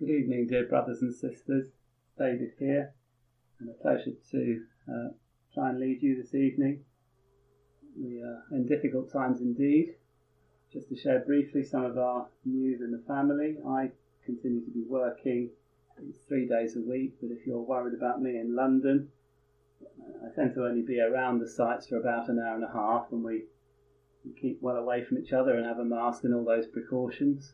Good evening, dear brothers and sisters. David here, and a pleasure to uh, try and lead you this evening. We are in difficult times indeed. Just to share briefly some of our news in the family, I continue to be working three days a week, but if you're worried about me in London, I tend to only be around the sites for about an hour and a half, and we, we keep well away from each other and have a mask and all those precautions.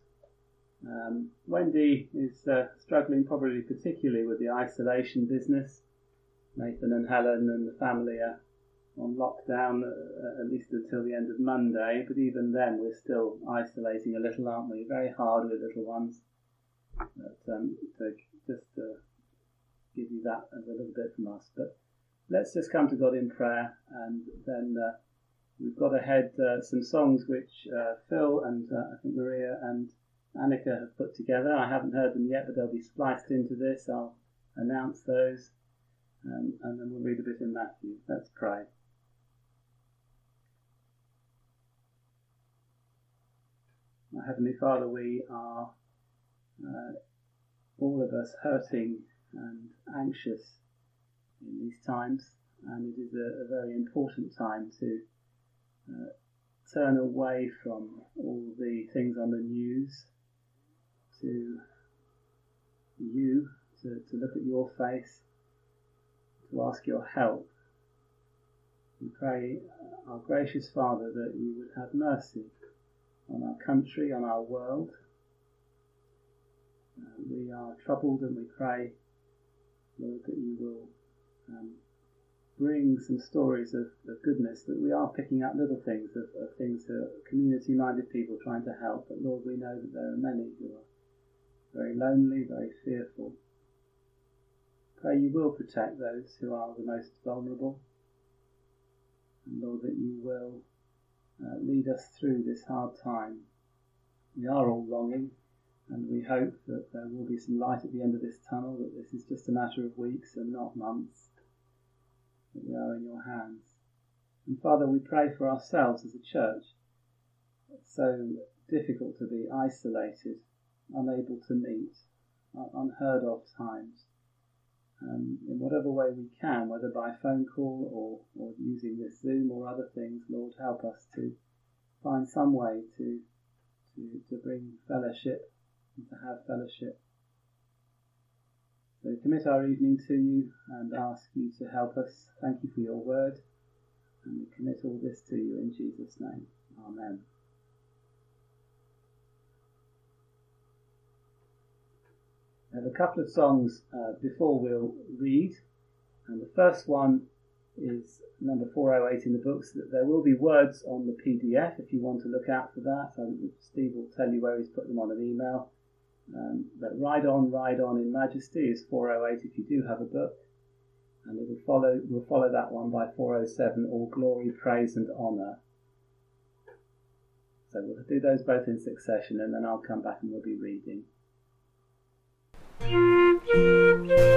Um, Wendy is uh, struggling probably particularly with the isolation business. Nathan and Helen and the family are on lockdown uh, at least until the end of Monday, but even then we're still isolating a little, aren't we? Very hard with little ones. But um, to just to give you that as a little bit from us. But let's just come to God in prayer, and then uh, we've got ahead uh, some songs which uh, Phil and uh, I think Maria and Annika have put together. I haven't heard them yet, but they'll be spliced into this. I'll announce those, um, and then we'll read a bit in Matthew. Let's pray. Heavenly Father, we are uh, all of us hurting and anxious in these times, and it is a, a very important time to uh, turn away from all the things on the news to you, to, to look at your face, to ask your help. We pray, uh, our gracious Father, that you would have mercy on our country, on our world. Uh, we are troubled and we pray, Lord, that you will um, bring some stories of, of, goodness, that we are picking up little things of, of things that community minded people trying to help. But Lord, we know that there are many who are very lonely, very fearful. Pray you will protect those who are the most vulnerable. And Lord, that you will uh, lead us through this hard time. We are all longing, and we hope that there will be some light at the end of this tunnel, that this is just a matter of weeks and not months, that we are in your hands. And Father, we pray for ourselves as a church. It's so difficult to be isolated unable to meet, unheard of times. Um, in whatever way we can, whether by phone call or, or using this Zoom or other things, Lord, help us to find some way to, to, to bring fellowship and to have fellowship. So commit our evening to you and ask you to help us. Thank you for your word. And we commit all this to you in Jesus' name. Amen. Have a couple of songs uh, before we'll read, and the first one is number 408 in the books. There will be words on the PDF if you want to look out for that. Um, Steve will tell you where he's put them on an email. Um, but Ride On, Ride On in Majesty is 408 if you do have a book, and it will follow. We'll follow that one by 407. All glory, praise, and honour. So we'll do those both in succession, and then I'll come back and we'll be reading. Thank you.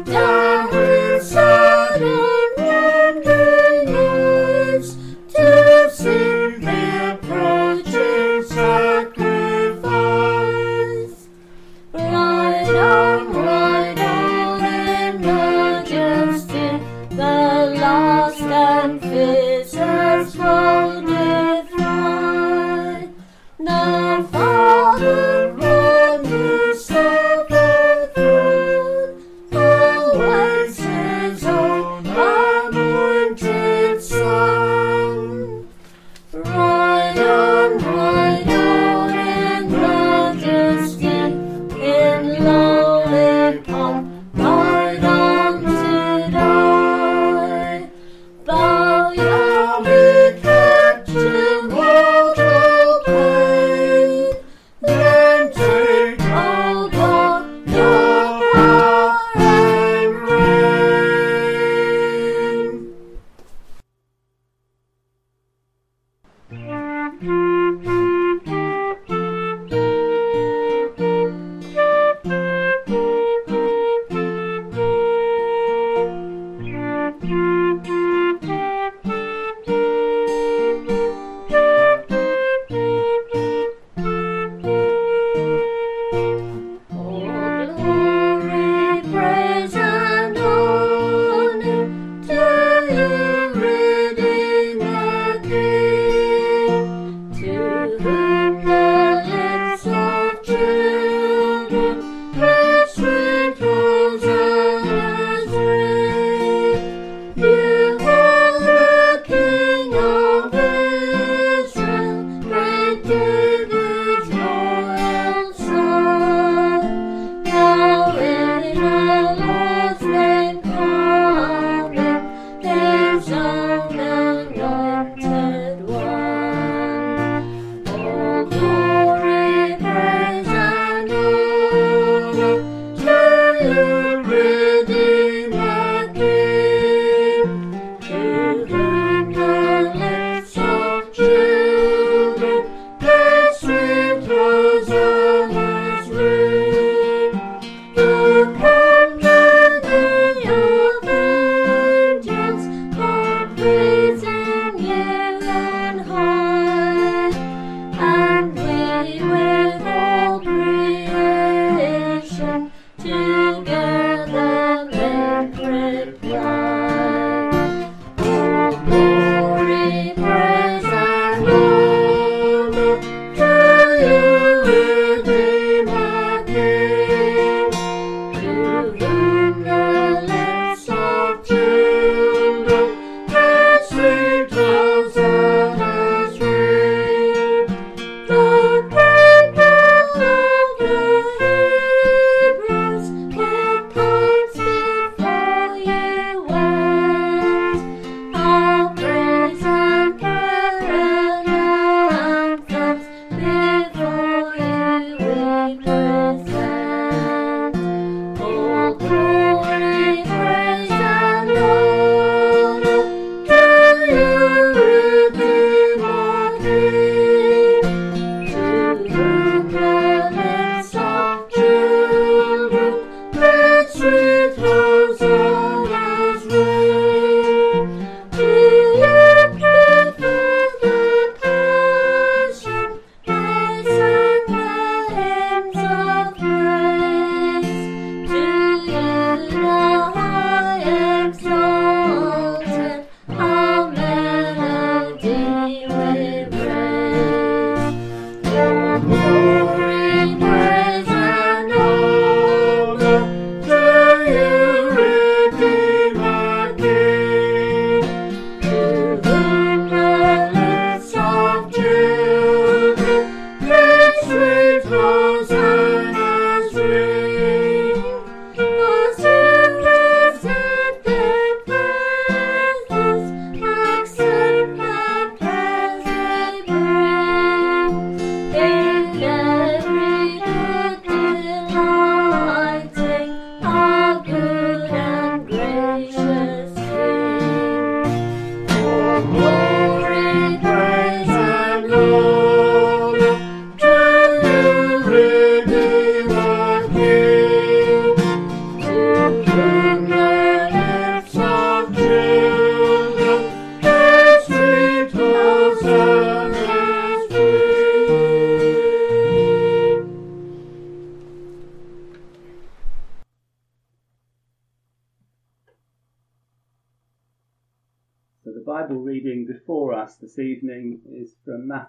Dog.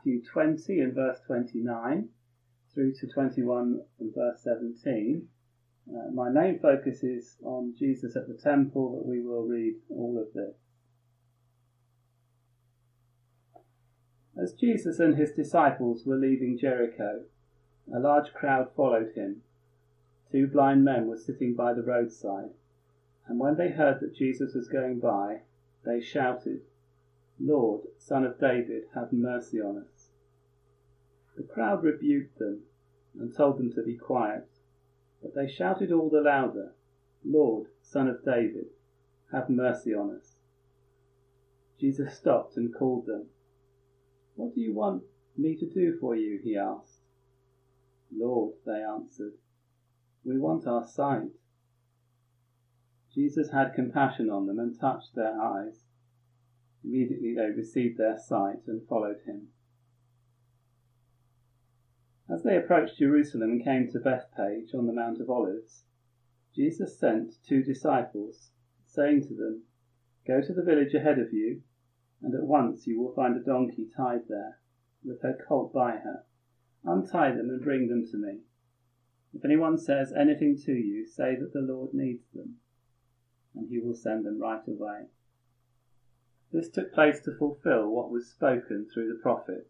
Matthew 20 and verse 29 through to 21 and verse 17. Uh, my main focus is on Jesus at the temple, but we will read all of this. As Jesus and his disciples were leaving Jericho, a large crowd followed him. Two blind men were sitting by the roadside, and when they heard that Jesus was going by, they shouted, Lord, Son of David, have mercy on us. The crowd rebuked them and told them to be quiet, but they shouted all the louder, Lord, Son of David, have mercy on us. Jesus stopped and called them. What do you want me to do for you? he asked. Lord, they answered, we want our sight. Jesus had compassion on them and touched their eyes. Immediately they received their sight and followed him. As they approached Jerusalem and came to Bethphage on the Mount of Olives, Jesus sent two disciples, saying to them, Go to the village ahead of you, and at once you will find a donkey tied there, with her colt by her. Untie them and bring them to me. If anyone says anything to you, say that the Lord needs them, and he will send them right away. This took place to fulfill what was spoken through the prophet.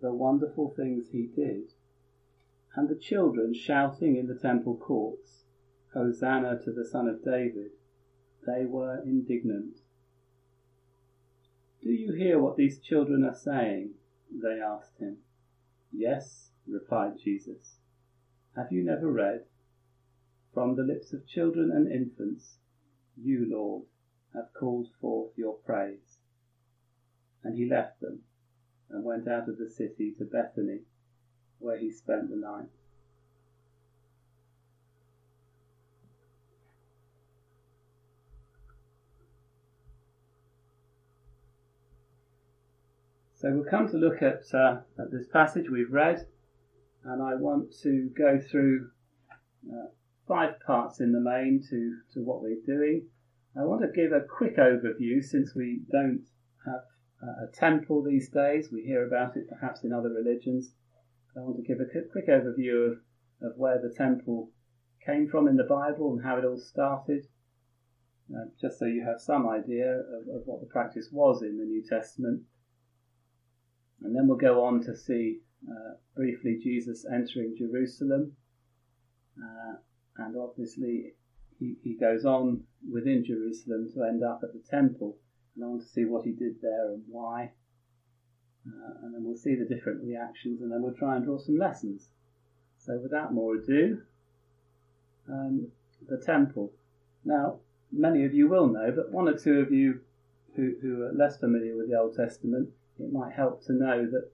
the wonderful things he did, and the children shouting in the temple courts, Hosanna to the Son of David, they were indignant. Do you hear what these children are saying? They asked him. Yes, replied Jesus. Have you never read, From the lips of children and infants, you, Lord, have called forth your praise? And he left them and went out of the city to Bethany, where he spent the night. So we'll come to look at, uh, at this passage we've read and I want to go through uh, five parts in the main to, to what we're doing. I want to give a quick overview since we don't have a temple these days. We hear about it perhaps in other religions. I want to give a quick overview of, of where the temple came from in the Bible and how it all started, uh, just so you have some idea of, of what the practice was in the New Testament. And then we'll go on to see uh, briefly Jesus entering Jerusalem, uh, and obviously he, he goes on within Jerusalem to end up at the temple, and I want to see what he did there and why. Uh, and then we'll see the different reactions, and then we'll try and draw some lessons. So, without more ado, um, the temple. Now, many of you will know, but one or two of you who, who are less familiar with the Old Testament, it might help to know that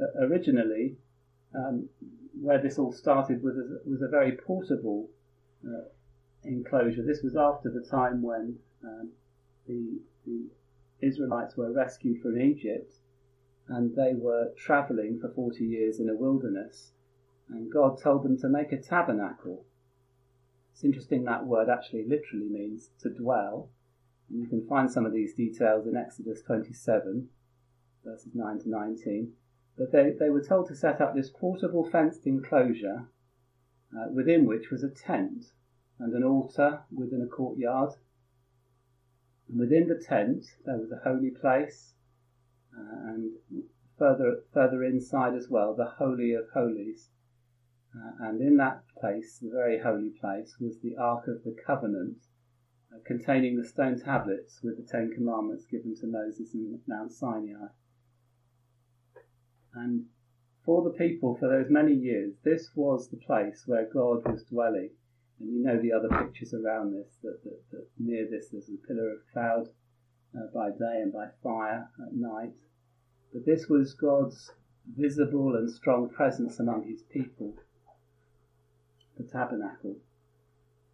uh, originally, um, where this all started was a, was a very portable uh, enclosure. This was after the time when um, the, the Israelites were rescued from Egypt and they were traveling for 40 years in a wilderness. And God told them to make a tabernacle. It's interesting that word actually literally means to dwell. And you can find some of these details in Exodus 27, verses 9 to 19. But they, they were told to set up this portable fenced enclosure uh, within which was a tent and an altar within a courtyard. And within the tent there was a holy place, uh, and further further inside as well, the holy of holies. Uh, and in that place, the very holy place, was the Ark of the Covenant, uh, containing the stone tablets with the Ten Commandments given to Moses in Mount Sinai. And for the people for those many years, this was the place where God was dwelling. And you know the other pictures around this, that, that, that near this there's a pillar of cloud uh, by day and by fire at night. But this was God's visible and strong presence among his people, the tabernacle.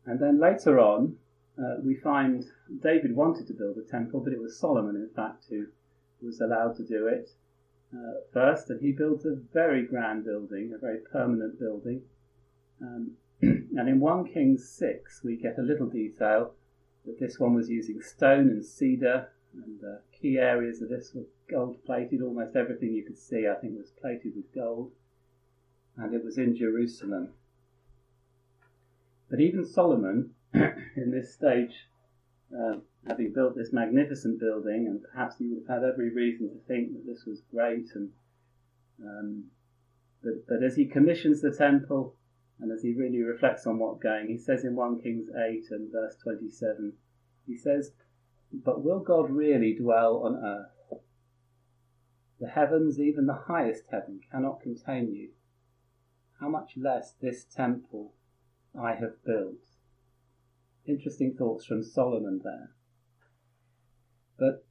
And then later on, uh, we find David wanted to build a temple, but it was Solomon, in fact, who was allowed to do it uh, first, and he builds a very grand building, a very permanent building. Um, and in 1 Kings 6, we get a little detail that this one was using stone and cedar, and uh, key areas of this were gold plated. Almost everything you could see, I think, was plated with gold, and it was in Jerusalem. But even Solomon in this stage, uh, having built this magnificent building, and perhaps he would have had every reason to think that this was great, and um, but, but as he commissions the temple, and as he really reflects on what's going, he says in 1 Kings 8 and verse 27, he says, But will God really dwell on earth? The heavens, even the highest heaven, cannot contain you. How much less this temple I have built? Interesting thoughts from Solomon there. But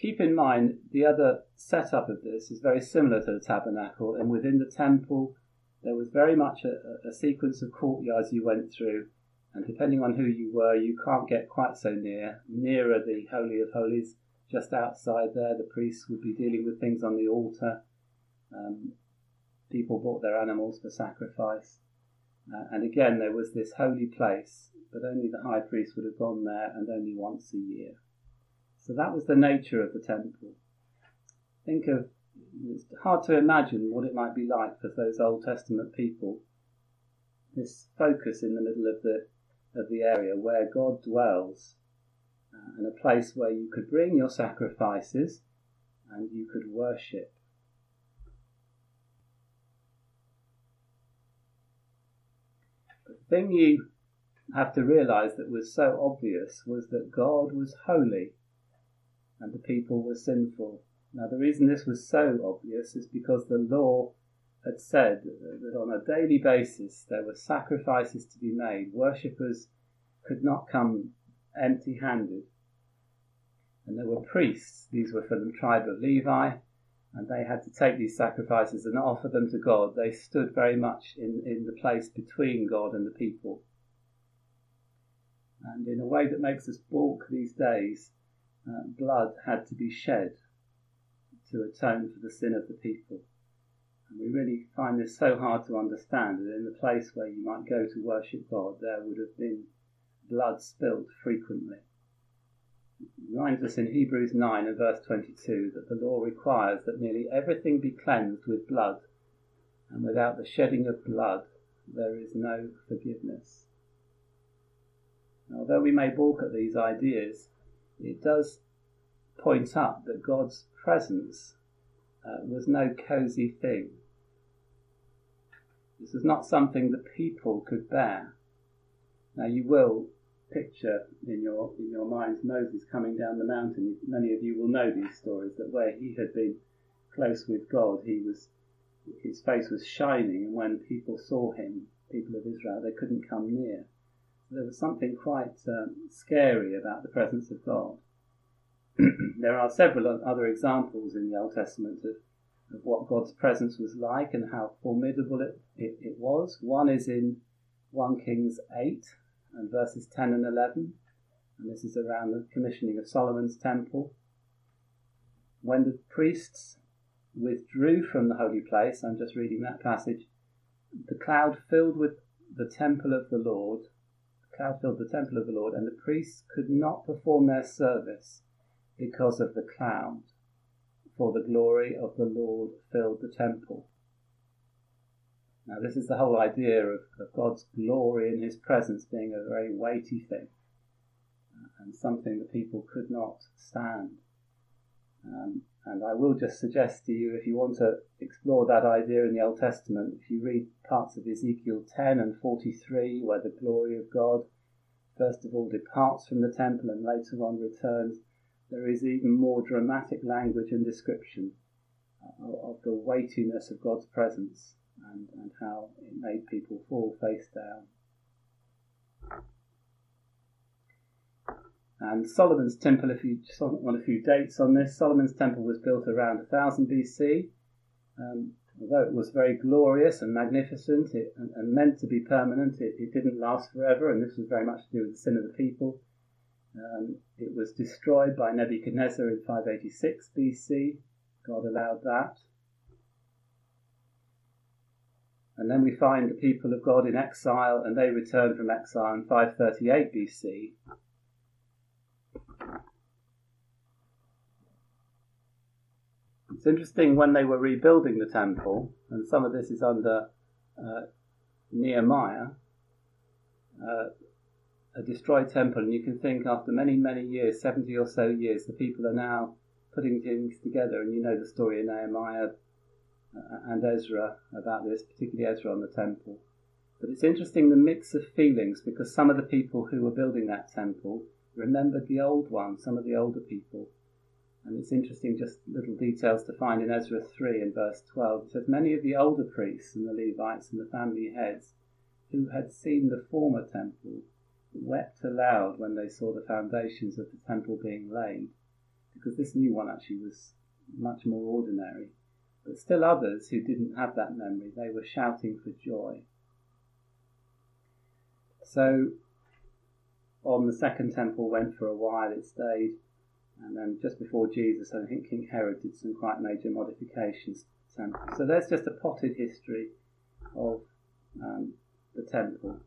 keep in mind the other setup of this is very similar to the tabernacle, and within the temple there was very much a, a, sequence of courtyards you went through, and depending on who you were, you can't get quite so near. Nearer the Holy of Holies, just outside there, the priests would be dealing with things on the altar. Um, people brought their animals for sacrifice. Uh, and again, there was this holy place, but only the high priest would have gone there and only once a year. So that was the nature of the temple. Think of it's hard to imagine what it might be like for those Old Testament people. This focus in the middle of the of the area where God dwells, uh, and a place where you could bring your sacrifices and you could worship. The thing you have to realize that was so obvious was that God was holy and the people were sinful. Now, the reason this was so obvious is because the law had said that on a daily basis there were sacrifices to be made. Worshippers could not come empty handed. And there were priests, these were from the tribe of Levi, and they had to take these sacrifices and offer them to God. They stood very much in, in the place between God and the people. And in a way that makes us balk these days, uh, blood had to be shed to atone for the sin of the people. And we really find this so hard to understand that in the place where you might go to worship God, there would have been blood spilt frequently. It reminds us in Hebrews 9 and verse 22 that the law requires that nearly everything be cleansed with blood, and without the shedding of blood, there is no forgiveness. Although we may balk at these ideas, it does point up that God's presence uh, was no cosy thing. This was not something that people could bear. Now you will picture in your in your minds Moses coming down the mountain. Many of you will know these stories that where he had been close with God, he was his face was shining, and when people saw him, people of Israel, they couldn't come near. There was something quite um, scary about the presence of God. Mm-hmm. there are several other examples in the Old Testament of, of what God's presence was like and how formidable it, it, it was. One is in 1 Kings 8 and verses 10 and 11, and this is around the commissioning of Solomon's temple. When the priests withdrew from the holy place, I'm just reading that passage, the cloud filled with the temple of the Lord, the cloud filled the temple of the Lord, and the priests could not perform their service because of the cloud, for the glory of the Lord filled the temple. Now, this is the whole idea of, of God's glory and His presence being a very weighty thing uh, and something that people could not stand. Um, and I will just suggest to you, if you want to explore that idea in the Old Testament, if you read parts of Ezekiel 10 and 43, where the glory of God first of all departs from the temple and later on returns, there is even more dramatic language and description uh, of the weightiness of God's presence and, and how it made people fall face down. And Solomon's temple, if you just want a few dates on this, Solomon's temple was built around 1000 BC. Um, although it was very glorious and magnificent it, and, and, meant to be permanent, it, it, didn't last forever, and this was very much to do with the sin of the people. Um, it was destroyed by Nebuchadnezzar in 586 BC. God allowed that. And then we find the people of God in exile, and they return from exile in 538 BC. It's interesting when they were rebuilding the temple, and some of this is under uh, Nehemiah. Uh, a destroyed temple, and you can think after many, many years, 70 or so years, the people are now putting things together, and you know the story of Nehemiah uh, and Ezra about this, particularly Ezra on the temple. But it's interesting the mix of feelings because some of the people who were building that temple remembered the old one, some of the older people. And it's interesting just little details to find in Ezra 3 and verse 12. It says, Many of the older priests and the Levites and the family heads who had seen the former temple wept aloud when they saw the foundations of the temple being laid, because this new one actually was much more ordinary. But still others who didn't have that memory, they were shouting for joy. So on the second temple went for a while, it stayed, and then just before Jesus, I think King Herod did some quite major modifications temple. So there's just a potted history of um, the temple.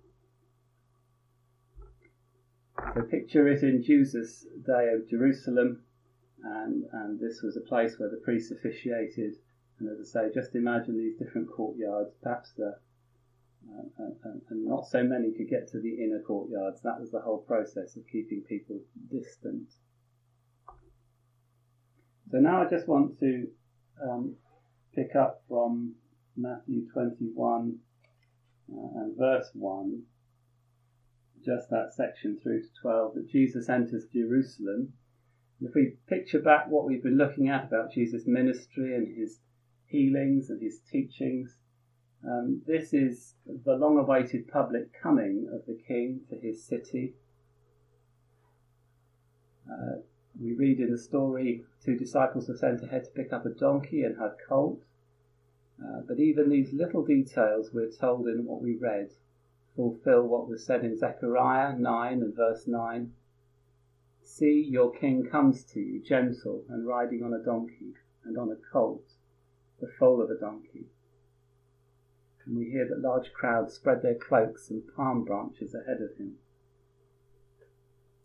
So picture it in Jesus' day of Jerusalem, and, and this was a place where the priests officiated. And as I say, just imagine these different courtyards, perhaps the uh, and, and, not so many could get to the inner courtyards. That was the whole process of keeping people distant. So now I just want to um, pick up from Matthew 21 uh, and verse 1, just that section through to 12, that Jesus enters Jerusalem. if we picture back what we've been looking at about Jesus' ministry and his healings and his teachings, um, this is the long awaited public coming of the king to his city. Uh, we read in the story two disciples are sent ahead to pick up a donkey and her colt. Uh, but even these little details we're told in what we read fulfill what was said in Zechariah 9 and verse 9. See, your king comes to you, gentle and riding on a donkey and on a colt, the foal of a donkey and we hear that large crowds spread their cloaks and palm branches ahead of him.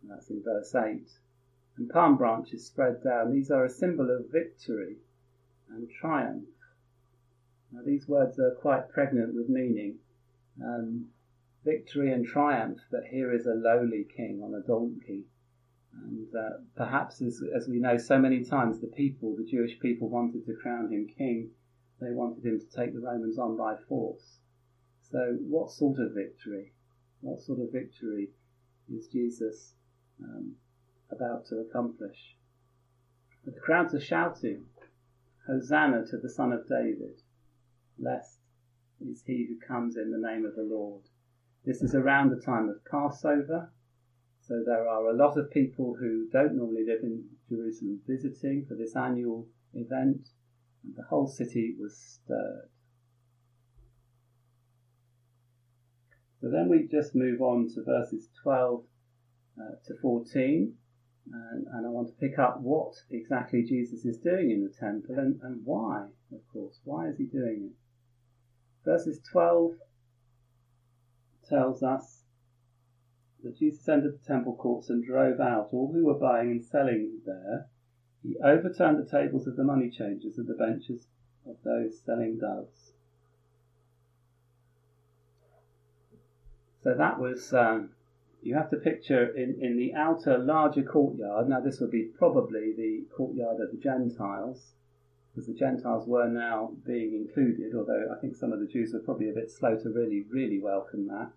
And that's in verse 8. And palm branches spread down. These are a symbol of victory and triumph. Now, these words are quite pregnant with meaning. Um, victory and triumph, but here is a lowly king on a donkey. And uh, perhaps, as, as we know so many times, the people, the Jewish people, wanted to crown him king they wanted him to take the Romans on by force. So, what sort of victory? What sort of victory is Jesus um, about to accomplish? But the crowds are shouting, Hosanna to the Son of David. Blessed is he who comes in the name of the Lord. This is around the time of Passover, so there are a lot of people who don't normally live in Jerusalem visiting for this annual event and the whole city was stirred. So then we just move on to verses 12 uh, to 14, and, and, I want to pick up what exactly Jesus is doing in the temple and, and why, of course. Why is he doing it? Verses 12 tells us that Jesus entered the temple courts and drove out all who were buying and selling there he overturned the tables of the money changers and the benches of those selling doves. So that was, um, you have to picture in, in the outer larger courtyard. Now, this would be probably the courtyard of the Gentiles, because the Gentiles were now being included, although I think some of the Jews were probably a bit slow to really, really welcome that.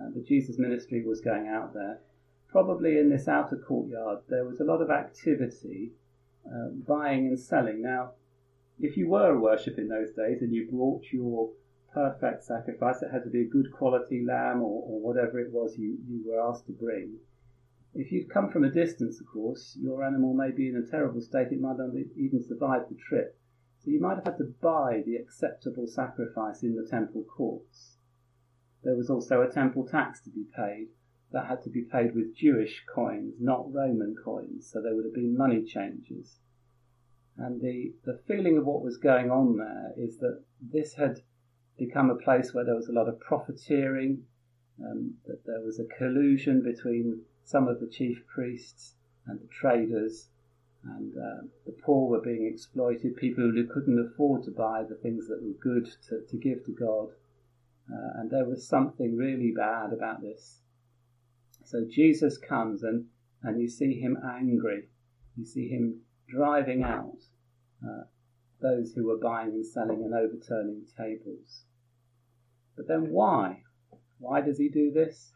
Uh, Jesus' ministry was going out there. Probably in this outer courtyard, there was a lot of activity uh, buying and selling. Now, if you were a worship in those days and you brought your perfect sacrifice, it had to be a good quality lamb or, or whatever it was you, you were asked to bring. If you'd come from a distance, of course, your animal may be in a terrible state, it might not even survive the trip. So you might have had to buy the acceptable sacrifice in the temple courts. There was also a temple tax to be paid, that had to be paid with Jewish coins, not Roman coins, so there would have been money changes. And the, the feeling of what was going on there is that this had become a place where there was a lot of profiteering, um, that there was a collusion between some of the chief priests and the traders, and uh, the poor were being exploited, people who couldn't afford to buy the things that were good to, to give to God. Uh, and there was something really bad about this. So Jesus comes and, and you see him angry. You see him driving out uh, those who were buying and selling and overturning tables. But then why? Why does he do this?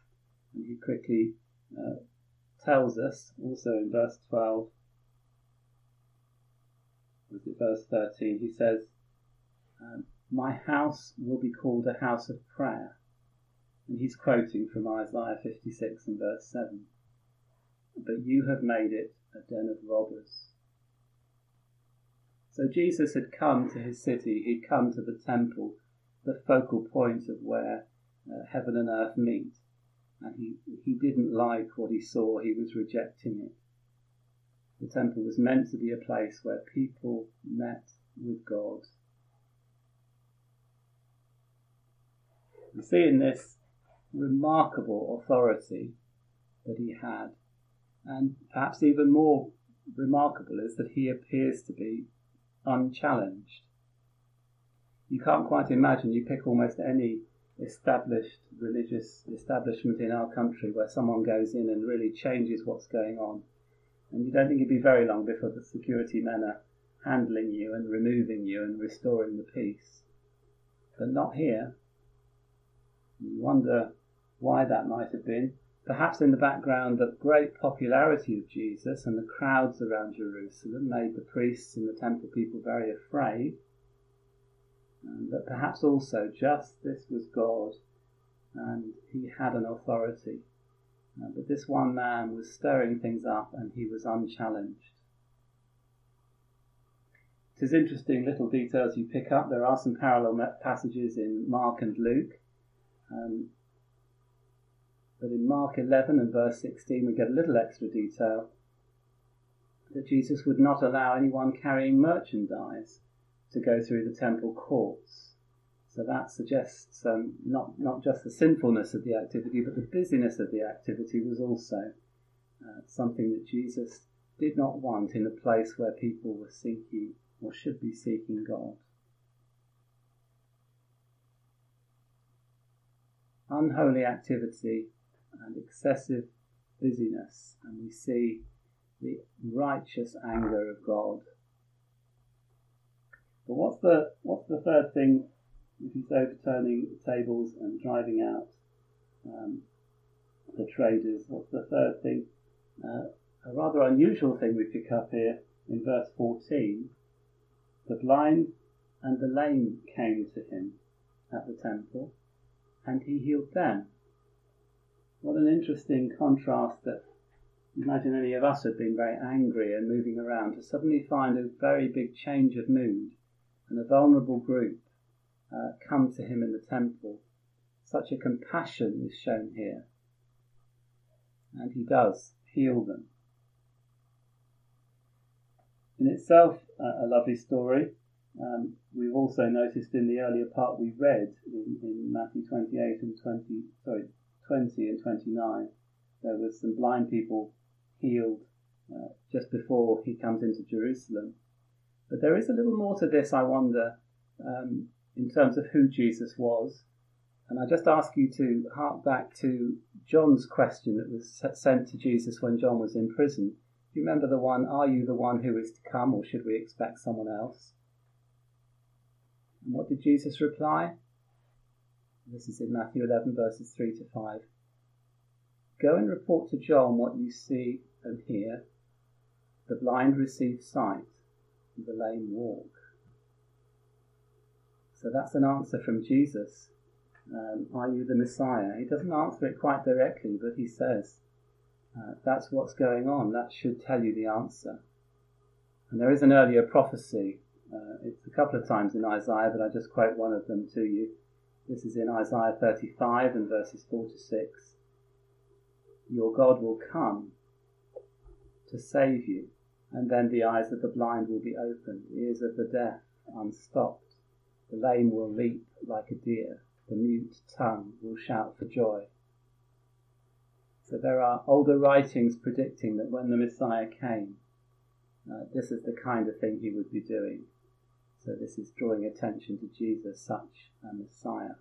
And he quickly uh, tells us, also in verse 12, was it verse 13? He says, um, My house will be called a house of prayer. And he's quoting from Isaiah 56 and verse 7. But you have made it a den of robbers. So Jesus had come to his city, he'd come to the temple, the focal point of where uh, heaven and earth meet. And he, he didn't like what he saw, he was rejecting it. The temple was meant to be a place where people met with God. You see in this remarkable authority that he had, and perhaps even more remarkable is that he appears to be unchallenged. You can't quite imagine, you pick almost any established religious establishment in our country where someone goes in and really changes what's going on. And you don't think it'd be very long before the security men are handling you and removing you and restoring the peace. But not here. You wonder why that might have been. Perhaps in the background, the great popularity of Jesus and the crowds around Jerusalem made the priests and the temple people very afraid. That perhaps also just this was God and he had an authority. Uh, but this one man was stirring things up and he was unchallenged. It is interesting little details you pick up. There are some parallel passages in Mark and Luke. Um, but in Mark 11 and verse 16, we get a little extra detail that Jesus would not allow anyone carrying merchandise to go through the temple courts. So that suggests um, not, not just the sinfulness of the activity, but the busyness of the activity was also uh, something that Jesus did not want in a place where people were seeking or should be seeking God. Unholy activity and excessive busyness, and we see the righteous anger of God. But what's the what's the third thing if he's overturning tables and driving out um, the traders? What's the third thing? Uh, a rather unusual thing we pick up here in verse 14. The blind and the lame came to him at the temple, and he healed them. What an interesting contrast that imagine any of us had been very angry and moving around to suddenly find a very big change of mood and a vulnerable group uh, come to him in the temple. Such a compassion is shown here. And he does heal them. In itself, uh, a lovely story. Um, we've also noticed in the earlier part we read in, in Matthew 28 and 20, sorry, 20 and 29, there was some blind people healed uh, just before he comes into Jerusalem. But there is a little more to this, I wonder, um, in terms of who Jesus was. And I just ask you to hark back to John's question that was sent to Jesus when John was in prison. Do you remember the one, Are you the one who is to come, or should we expect someone else? And what did Jesus reply? This is in Matthew 11, verses 3 to 5. Go and report to John what you see and hear. The blind receive sight, the lame walk. So that's an answer from Jesus. Um, are you the Messiah? He doesn't answer it quite directly, but he says, uh, that's what's going on. That should tell you the answer. And there is an earlier prophecy. Uh, it's a couple of times in Isaiah, but I just quote one of them to you. This is in Isaiah 35 and verses 4 to 6. Your God will come to save you, and then the eyes of the blind will be opened, ears of the deaf unstopped. The lame will leap like a deer, the mute tongue will shout for joy. So there are older writings predicting that when the Messiah came, uh, this is the kind of thing he would be doing. So this is drawing attention to Jesus, such a Messiah.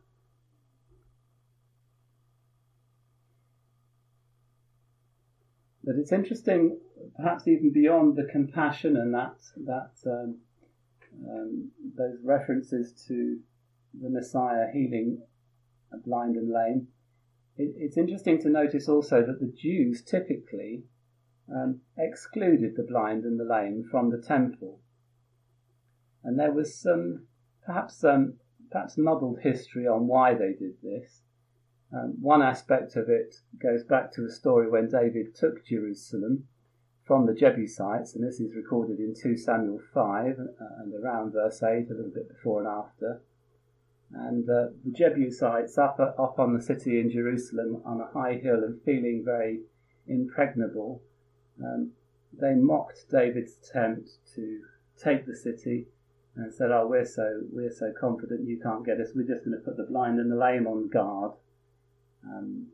But it's interesting, perhaps even beyond the compassion and that that um, um, those references to the Messiah healing a blind and lame. It, it's interesting to notice also that the Jews typically um, excluded the blind and the lame from the temple, and there was some perhaps um, perhaps muddled history on why they did this. Um, one aspect of it goes back to a story when David took Jerusalem from the Jebusites, and this is recorded in 2 Samuel 5 uh, and around verse 8, a little bit before and after. And uh, the Jebusites up, up on the city in Jerusalem on a high hill and feeling very impregnable, um, they mocked David's attempt to take the city and said, "Oh, we're so we're so confident you can't get us. We're just going to put the blind and the lame on guard." Um,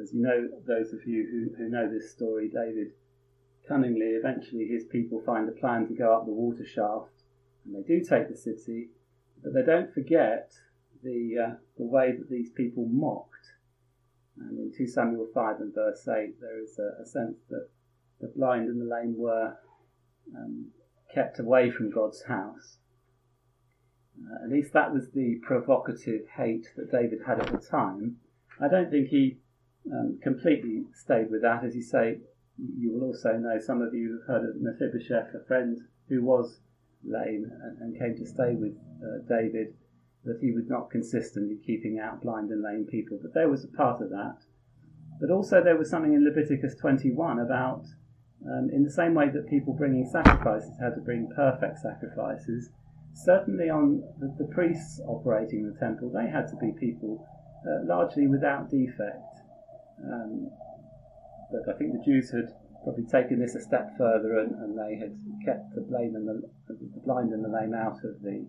as you know, those of you who, who know this story, David cunningly, eventually, his people find a plan to go up the water shaft, and they do take the city, but they don't forget the uh, the way that these people mocked. And in 2 Samuel 5 and verse 8, there is a, a sense that the blind and the lame were um, kept away from God's house. Uh, at least that was the provocative hate that David had at the time. I don't think he um, completely stayed with that. As you say, you will also know, some of you have heard of Mephibosheth, a friend who was lame and, and came to stay with uh, David, that he was not consistently keeping out blind and lame people. But there was a part of that. But also there was something in Leviticus 21 about, um, in the same way that people bringing sacrifices had to bring perfect sacrifices, certainly on the, the priests operating the temple, they had to be people uh, largely without defect. Um, but I think the Jews had probably taken this a step further and, and they had kept the, and the, the blind and the lame out of the,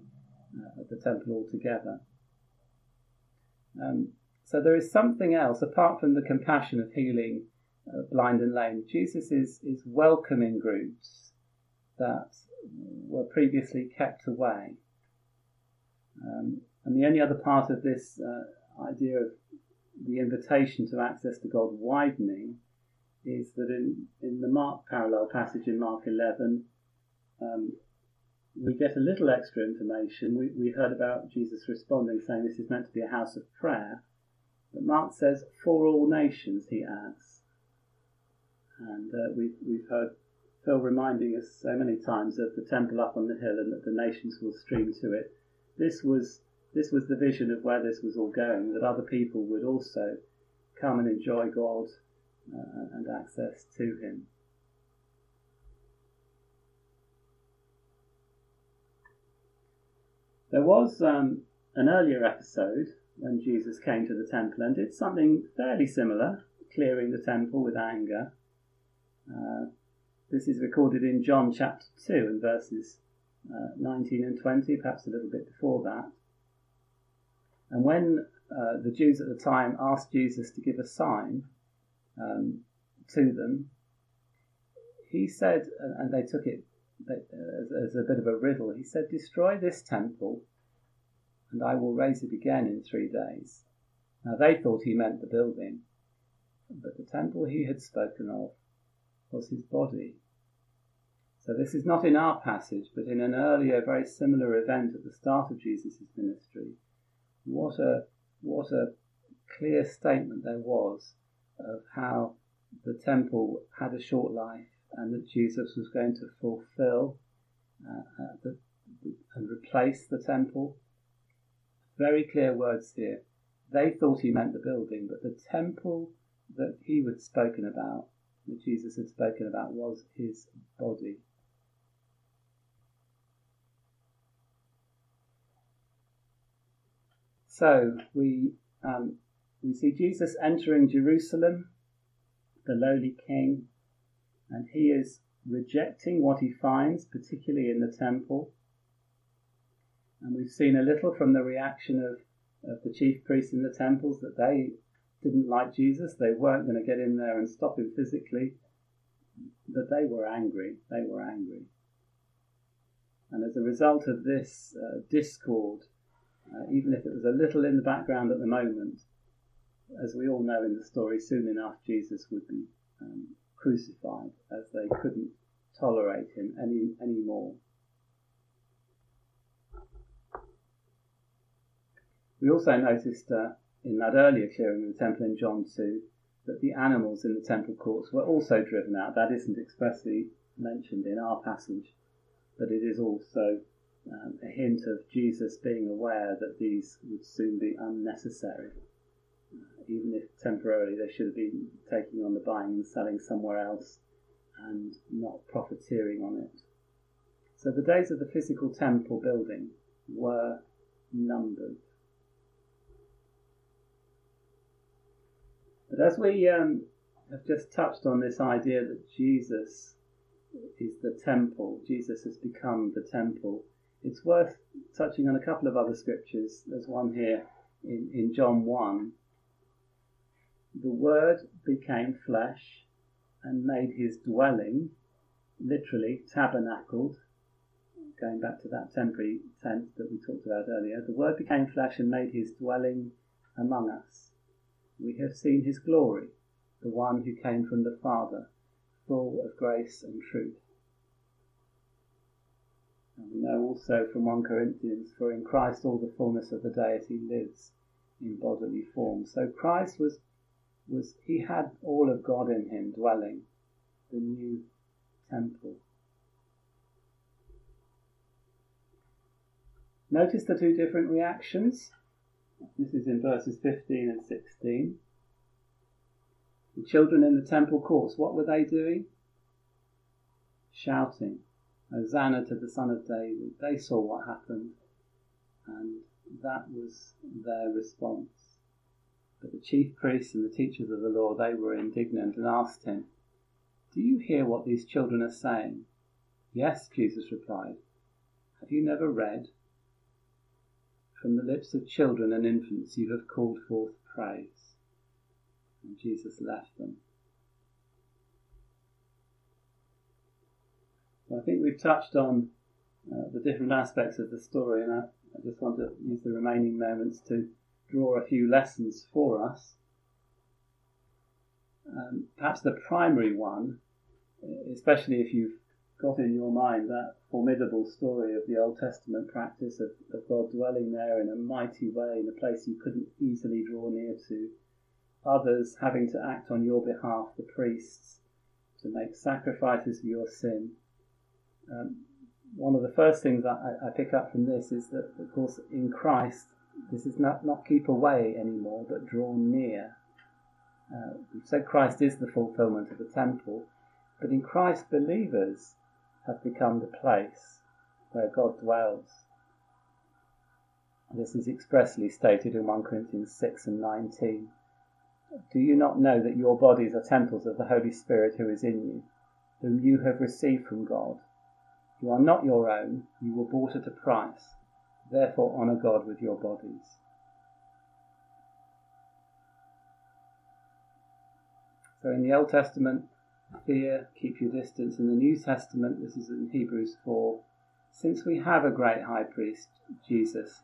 uh, of the temple altogether. Um, so there is something else apart from the compassion of healing uh, blind and lame. Jesus is, is welcoming groups that were previously kept away. Um, and the only other part of this uh, idea of the invitation to access to God widening is that in, in the Mark parallel passage in Mark 11, um, we get a little extra information. We, we heard about Jesus responding, saying this is meant to be a house of prayer. But Mark says, for all nations, he adds. And uh, we've, we've heard Phil reminding us so many times of the temple up on the hill and that the nations will stream to it. This was, this was the vision of where this was all going, that other people would also come and enjoy God uh, and access to Him. There was um, an earlier episode when Jesus came to the temple and did something fairly similar, clearing the temple with anger. Uh, this is recorded in John chapter 2 and verses uh, 19 and 20, perhaps a little bit before that. And when uh, the Jews at the time asked Jesus to give a sign, um, to them, he said, and they took it as, as a bit of a riddle, he said, Destroy this temple, and I will raise it again in three days. Now they thought he meant the building, but the temple he had spoken of was his body. So this is not in our passage, but in an earlier, very similar event at the start of Jesus' ministry. What a what a clear statement there was of how the temple had a short life and that Jesus was going to fulfill uh, uh, the, and replace the temple. Very clear words here. They thought he meant the building, but the temple that he had spoken about, that Jesus had spoken about, was his body. So we um, we see Jesus entering Jerusalem, the lowly king, and he is rejecting what he finds, particularly in the temple. And we've seen a little from the reaction of, of the chief priests in the temples that they didn't like Jesus. They weren't going to get in there and stop him physically, but they were angry. They were angry. And as a result of this uh, discord, uh, even if it was a little in the background at the moment, as we all know in the story, soon enough Jesus would be um, crucified as they couldn't tolerate him any anymore. We also noticed uh, in that earlier clearing of the temple in John 2 that the animals in the temple courts were also driven out. That isn't expressly mentioned in our passage, but it is also um, a hint of Jesus being aware that these would soon be unnecessary. Uh, even if temporarily they should have been taking on the buying and selling somewhere else and not profiteering on it. So the days of the physical temple building were numbered. But as we um, have just touched on this idea that Jesus is the temple, Jesus has become the temple, it's worth touching on a couple of other scriptures. There's one here in, in John 1. The Word became flesh and made his dwelling, literally tabernacled, going back to that temporary tent that we talked about earlier. The Word became flesh and made his dwelling among us. We have seen his glory, the one who came from the Father, full of grace and truth. And we know also from 1 Corinthians, for in Christ all the fullness of the deity lives in bodily form. So Christ was, was he had all of God in him dwelling, the new temple. Notice the two different reactions. This is in verses 15 and 16. The children in the temple courts, what were they doing? Shouting, Uh, Hosanna to the Son of David. They saw what happened, and that was their response. But the chief priests and the teachers of the law, they were indignant and asked him, Do you hear what these children are saying? Yes, Jesus replied. Have you never read? From the lips of children and infants you have called forth praise. And Jesus left them. I think we've touched on uh, the different aspects of the story, and I, I just want to use the remaining moments to draw a few lessons for us. Um, perhaps the primary one, especially if you've got in your mind that formidable story of the Old Testament practice of, of God dwelling there in a mighty way in a place you couldn't easily draw near to, others having to act on your behalf, the priests, to make sacrifices for your sin. Um, one of the first things I, I, pick up from this is that, of course, in Christ, this is not, not keep away anymore, but draw near. Uh, we've said Christ is the fulfillment of the temple, but in Christ, believers have become the place where God dwells. This is expressly stated in 1 Corinthians 6 and 19. Do you not know that your bodies are temples of the Holy Spirit who is in you, whom you have received from God? You are not your own, you were bought at a price. Therefore, honour God with your bodies. So, in the Old Testament, fear, keep your distance. In the New Testament, this is in Hebrews 4. Since we have a great high priest, Jesus,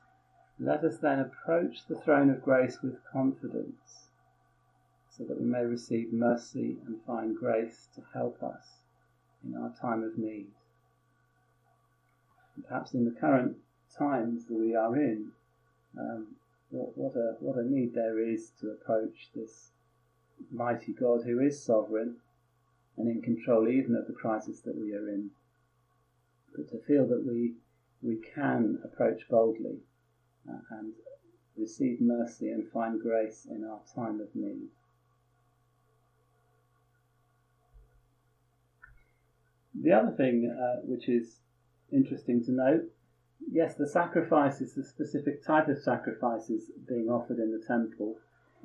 let us then approach the throne of grace with confidence, so that we may receive mercy and find grace to help us in our time of need. Perhaps in the current times that we are in, um, what, what, a, what a need there is to approach this mighty God who is sovereign and in control even of the crisis that we are in. But to feel that we, we can approach boldly uh, and receive mercy and find grace in our time of need. The other thing uh, which is interesting to note yes, the sacrifices, the specific type of sacrifices being offered in the temple,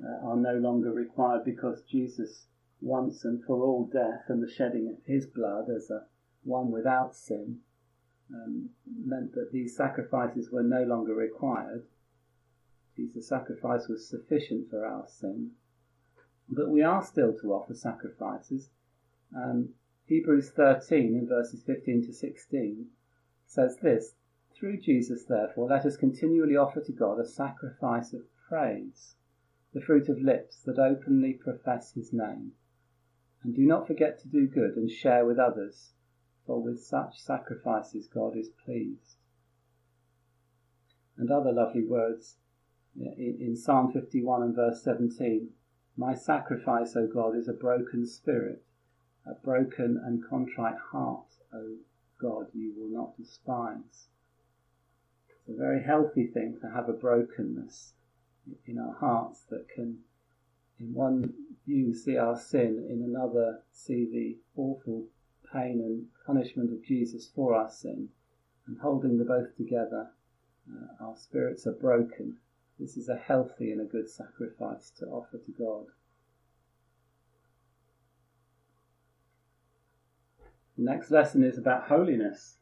uh, are no longer required because Jesus once and for all death and the shedding of his blood as a one without sin um, meant that these sacrifices were no longer required. Jesus' sacrifice was sufficient for our sin. But we are still to offer sacrifices. Um, Hebrews 13 in verses 15 to 16 says this Through Jesus, therefore, let us continually offer to God a sacrifice of praise, the fruit of lips that openly profess his name. And do not forget to do good and share with others, for with such sacrifices God is pleased. And other lovely words in Psalm 51 and verse 17 My sacrifice, O God, is a broken spirit, a broken and contrite heart, O God, you will not despise. It's a very healthy thing to have a brokenness in our hearts that can, in one view, see our sin, in another, see the awful pain and punishment of Jesus for our sin, and holding the both together, uh, our spirits are broken. This is a healthy and a good sacrifice to offer to God. The next lesson is about holiness,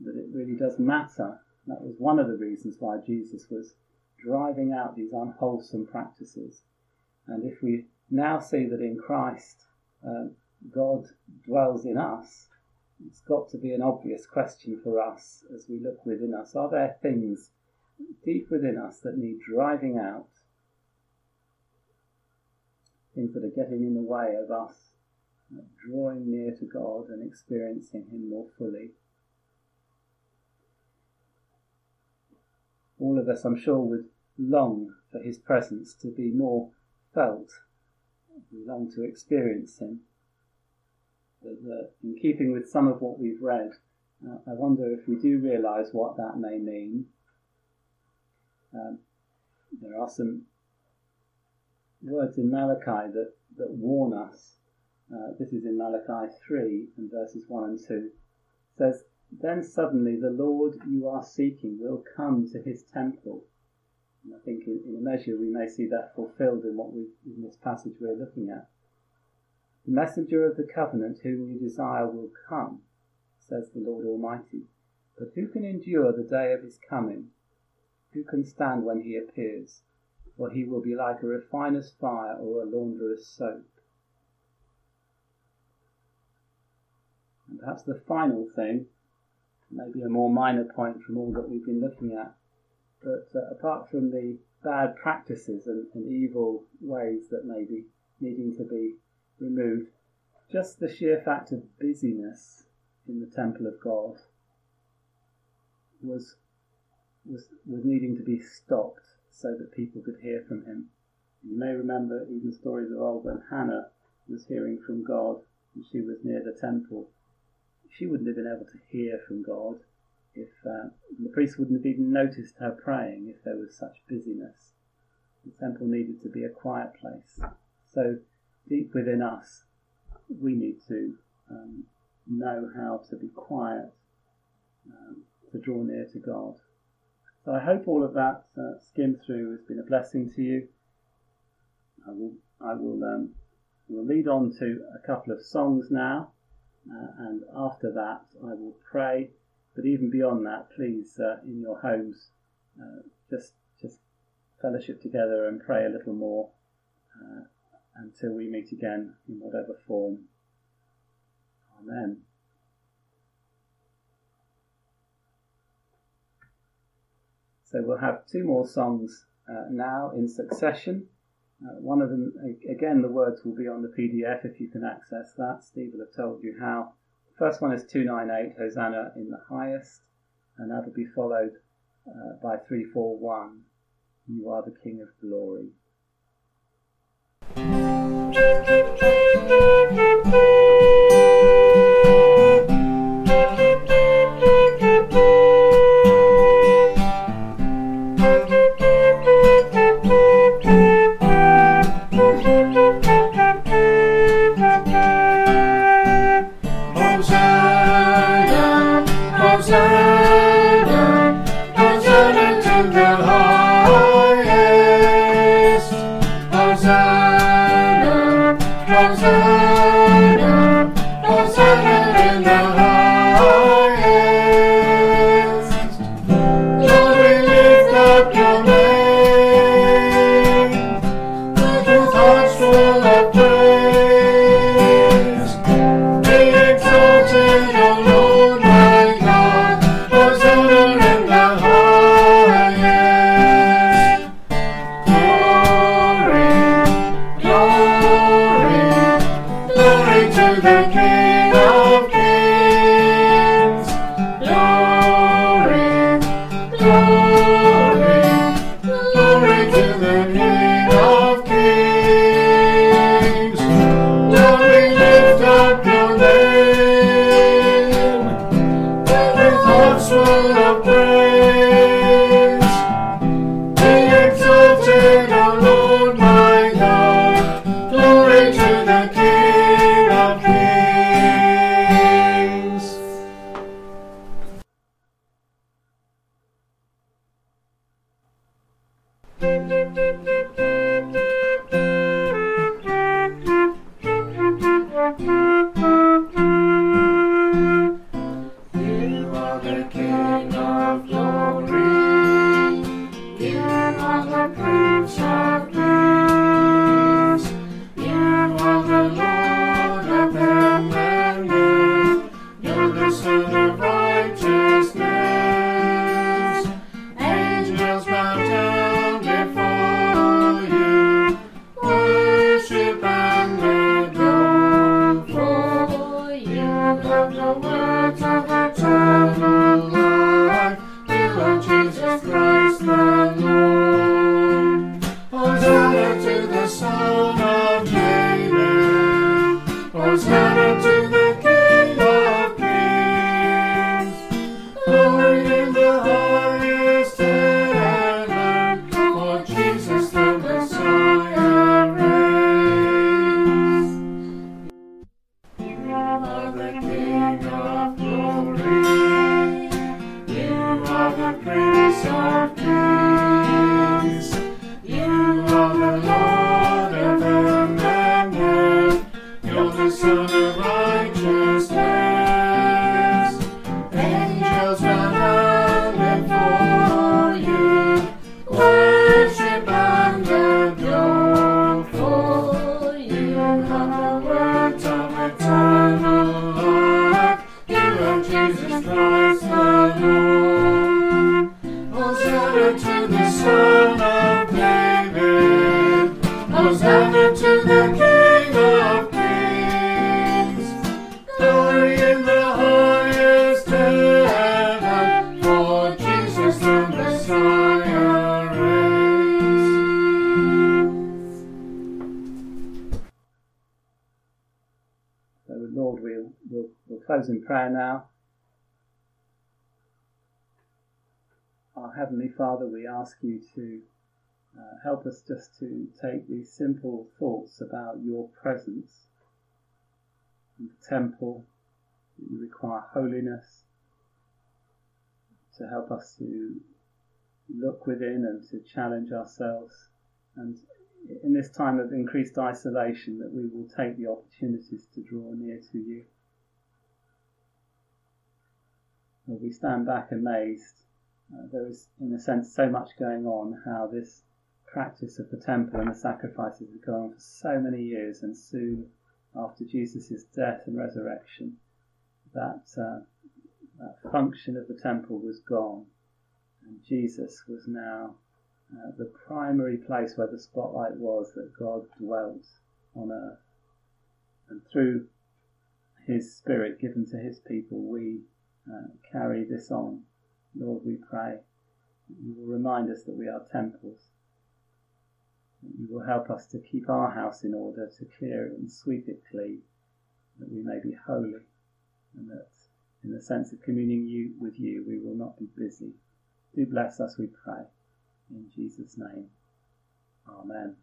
that it really does matter. That was one of the reasons why Jesus was driving out these unwholesome practices. And if we now see that in Christ uh, God dwells in us, it's got to be an obvious question for us as we look within us. Are there things deep within us that need driving out? Things that are getting in the way of us drawing near to God and experiencing Him more fully. All of us, I'm sure, would long for His presence to be more felt. We long to experience Him. But, in keeping with some of what we've read, uh, I wonder if we do realise what that may mean. Um, there are some words in Malachi that, that warn us uh, this is in Malachi 3 and verses 1 and 2, says, Then suddenly the Lord you are seeking will come to his temple. And I think in, in a measure we may see that fulfilled in what we in this passage we're looking at. The messenger of the covenant whom you desire will come, says the Lord Almighty. But who can endure the day of his coming? Who can stand when he appears? For he will be like a refiner's fire or a launderer's soap. Perhaps the final thing, maybe a more minor point from all that we've been looking at, but uh, apart from the bad practices and, and evil ways that may be needing to be removed, just the sheer fact of busyness in the temple of God was was was needing to be stopped so that people could hear from him. You may remember even stories of old when Hannah was hearing from God and she was near the temple she wouldn't have been able to hear from God if uh, the priest wouldn't have even noticed her praying if there was such busyness. The temple needed to be a quiet place. So deep within us, we need to um, know how to be quiet, um, to draw near to God. So I hope all of that uh, skim through has been a blessing to you. I will, I will, um, will lead on to a couple of songs now. Uh, and after that, I will pray. But even beyond that, please, uh, in your homes, uh, just just fellowship together and pray a little more uh, until we meet again in whatever form. Amen. So we'll have two more songs uh, now in succession. Uh, one of them, again, the words will be on the PDF if you can access that. Steve will have told you how. The first one is 298, Hosanna in the highest, and that'll be followed uh, by 341, You are the King of glory. comes in. Close in prayer now. Our Heavenly Father, we ask you to uh, help us just to take these simple thoughts about your presence in the temple. You require holiness to help us to look within and to challenge ourselves. And in this time of increased isolation, that we will take the opportunities to draw near to you. We stand back amazed. Uh, there is, in a sense, so much going on, how this practice of the temple and the sacrifices has gone on for so many years, and soon after Jesus' death and resurrection, that, uh, that function of the temple was gone, and Jesus was now uh, the primary place where the spotlight was that God dwelt on earth. And through his Spirit given to his people, we uh, carry this on. Lord, we pray you will remind us that we are temples. You will help us to keep our house in order, to clear it and sweep it clean, that we may be holy, and that in the sense of communing you with you, we will not be busy. Do bless us, we pray. In Jesus' name. Amen.